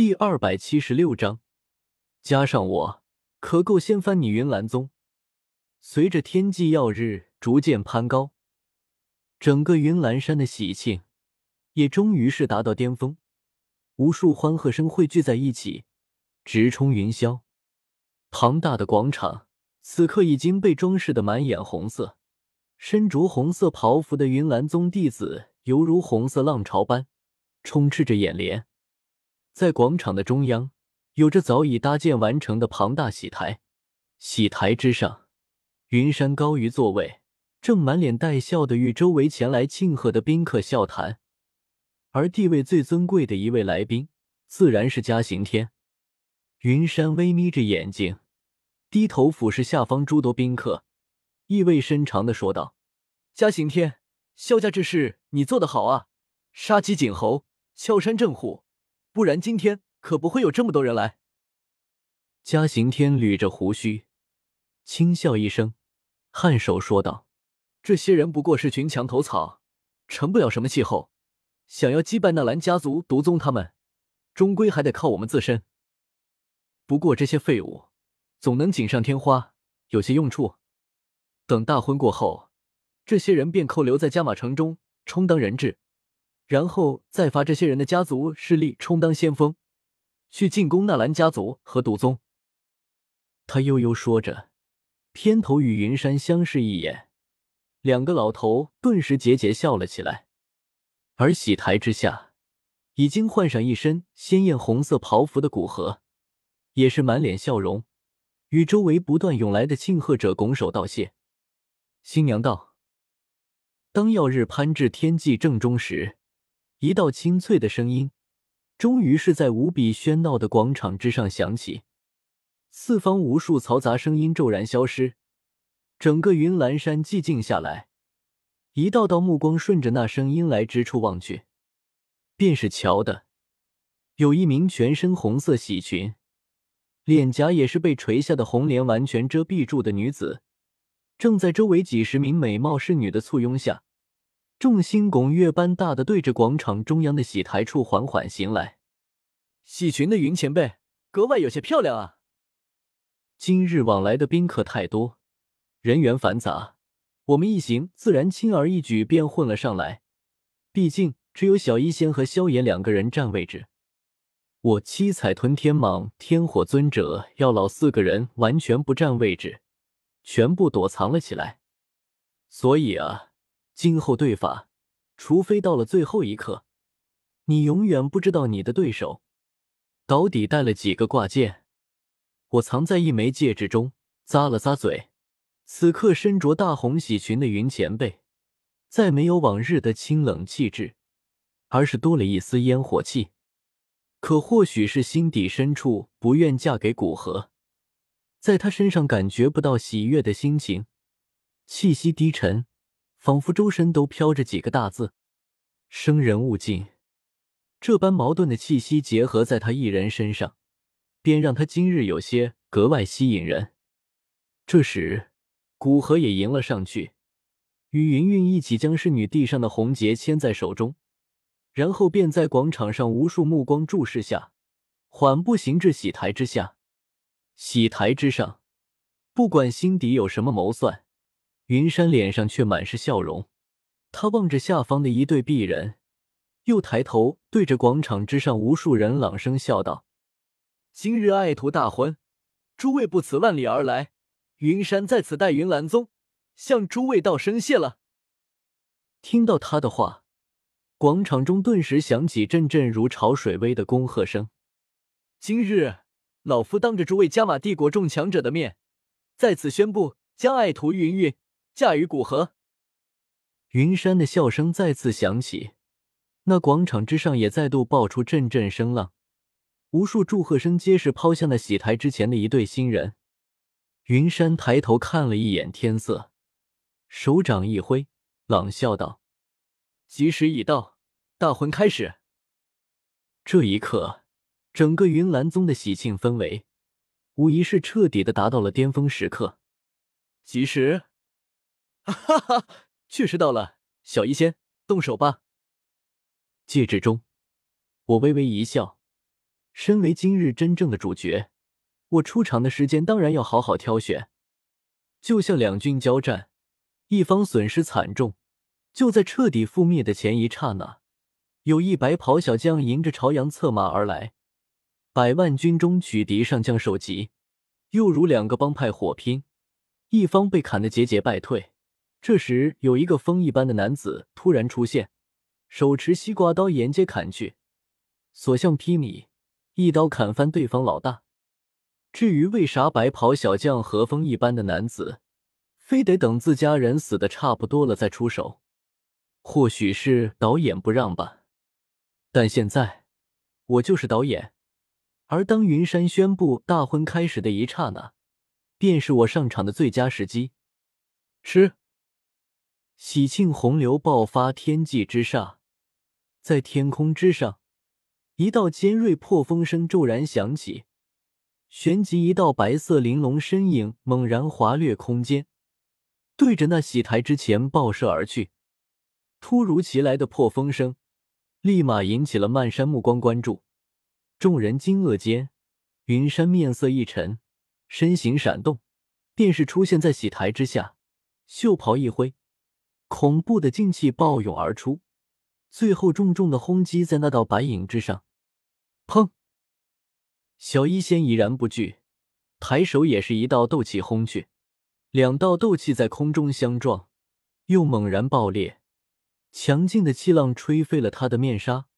第二百七十六章，加上我，可够掀翻你云岚宗。随着天际耀日逐渐攀高，整个云岚山的喜庆也终于是达到巅峰，无数欢贺声汇聚在一起，直冲云霄。庞大的广场此刻已经被装饰的满眼红色，身着红色袍服的云岚宗弟子犹如红色浪潮般充斥着眼帘。在广场的中央，有着早已搭建完成的庞大喜台，喜台之上，云山高于座位，正满脸带笑的与周围前来庆贺的宾客笑谈。而地位最尊贵的一位来宾，自然是嘉行天。云山微眯着眼睛，低头俯视下方诸多宾客，意味深长的说道：“嘉行天，萧家之事你做得好啊，杀鸡儆猴，敲山震虎。”不然今天可不会有这么多人来。嘉刑天捋着胡须，轻笑一声，颔首说道：“这些人不过是群墙头草，成不了什么气候。想要击败纳兰家族、毒宗他们，终归还得靠我们自身。不过这些废物，总能锦上添花，有些用处。等大婚过后，这些人便扣留在加马城中，充当人质。”然后再发这些人的家族势力充当先锋，去进攻纳兰家族和毒宗。他悠悠说着，偏头与云山相视一眼，两个老头顿时桀桀笑了起来。而喜台之下，已经换上一身鲜艳红色袍服的古河，也是满脸笑容，与周围不断涌来的庆贺者拱手道谢。新娘道：“当耀日攀至天际正中时。”一道清脆的声音，终于是在无比喧闹的广场之上响起。四方无数嘈杂声音骤然消失，整个云岚山寂静下来。一道道目光顺着那声音来之处望去，便是瞧的，有一名全身红色喜裙，脸颊也是被垂下的红莲完全遮蔽住的女子，正在周围几十名美貌侍女的簇拥下。众星拱月般大的对着广场中央的喜台处缓缓行来，喜群的云前辈格外有些漂亮啊。今日往来的宾客太多，人员繁杂，我们一行自然轻而易举便混了上来。毕竟只有小医仙和萧炎两个人占位置，我七彩吞天蟒、天火尊者、药老四个人完全不占位置，全部躲藏了起来。所以啊。今后对法，除非到了最后一刻，你永远不知道你的对手到底带了几个挂件。我藏在一枚戒指中，咂了咂嘴。此刻身着大红喜裙的云前辈，再没有往日的清冷气质，而是多了一丝烟火气。可或许是心底深处不愿嫁给古河，在他身上感觉不到喜悦的心情，气息低沉。仿佛周身都飘着几个大字：“生人勿近。”这般矛盾的气息结合在他一人身上，便让他今日有些格外吸引人。这时，古河也迎了上去，与云云一起将侍女递上的红结牵在手中，然后便在广场上无数目光注视下，缓步行至喜台之下。喜台之上，不管心底有什么谋算。云山脸上却满是笑容，他望着下方的一对璧人，又抬头对着广场之上无数人朗声笑道：“今日爱徒大婚，诸位不辞万里而来，云山在此代云岚宗向诸位道声谢了。”听到他的话，广场中顿时响起阵阵如潮水威的恭贺声。今日老夫当着诸位加玛帝国众强者的面，在此宣布，将爱徒云云。驾驭古河，云山的笑声再次响起，那广场之上也再度爆出阵阵声浪，无数祝贺声皆是抛向那喜台之前的一对新人。云山抬头看了一眼天色，手掌一挥，冷笑道：“吉时已到，大婚开始。”这一刻，整个云岚宗的喜庆氛围，无疑是彻底的达到了巅峰时刻。吉时。哈哈，确实到了，小医仙，动手吧。戒指中，我微微一笑，身为今日真正的主角，我出场的时间当然要好好挑选。就像两军交战，一方损失惨重，就在彻底覆灭的前一刹那，有一白袍小将迎着朝阳策马而来，百万军中取敌上将首级。又如两个帮派火拼，一方被砍得节节败退。这时，有一个风一般的男子突然出现，手持西瓜刀沿街砍去，所向披靡，一刀砍翻对方老大。至于为啥白袍小将和风一般的男子，非得等自家人死的差不多了再出手？或许是导演不让吧。但现在，我就是导演。而当云山宣布大婚开始的一刹那，便是我上场的最佳时机。吃，喜庆洪流爆发，天际之上，在天空之上，一道尖锐破风声骤然响起，旋即一道白色玲珑身影猛然划掠空间，对着那喜台之前爆射而去。突如其来的破风声，立马引起了漫山目光关注。众人惊愕间，云山面色一沉，身形闪动，便是出现在喜台之下，袖袍一挥，恐怖的劲气暴涌而出，最后重重的轰击在那道白影之上。砰！小医仙已然不惧，抬手也是一道斗气轰去，两道斗气在空中相撞，又猛然爆裂，强劲的气浪吹飞了他的面纱。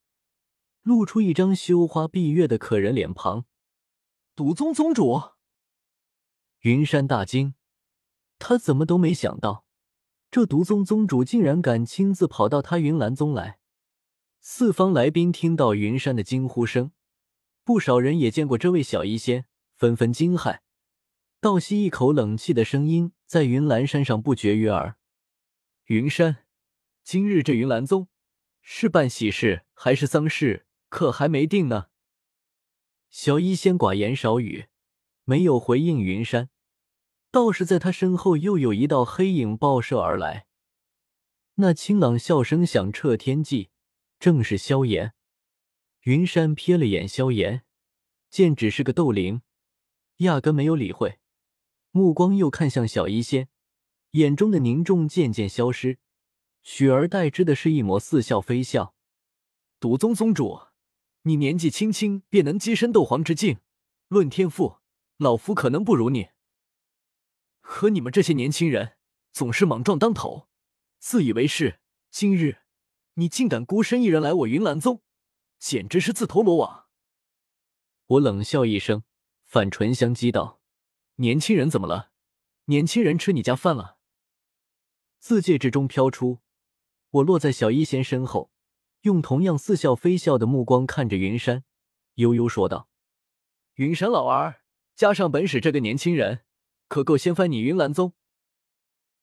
露出一张羞花闭月的可人脸庞，毒宗宗主云山大惊，他怎么都没想到，这毒宗宗主竟然敢亲自跑到他云岚宗来。四方来宾听到云山的惊呼声，不少人也见过这位小医仙，纷纷惊骇，倒吸一口冷气的声音在云岚山上不绝于耳。云山，今日这云岚宗是办喜事还是丧事？可还没定呢。小医仙寡言少语，没有回应云山，倒是在他身后又有一道黑影爆射而来。那清朗笑声响彻天际，正是萧炎。云山瞥了眼萧炎，见只是个斗灵，压根没有理会，目光又看向小医仙，眼中的凝重渐渐消失，取而代之的是一抹似笑非笑。毒宗宗主。你年纪轻轻便能跻身斗皇之境，论天赋，老夫可能不如你。可你们这些年轻人总是莽撞当头，自以为是。今日你竟敢孤身一人来我云岚宗，简直是自投罗网！我冷笑一声，反唇相讥道：“年轻人怎么了？年轻人吃你家饭了？”自戒之中飘出，我落在小医仙身后。用同样似笑非笑的目光看着云山，悠悠说道：“云山老儿，加上本使这个年轻人，可够掀翻你云岚宗。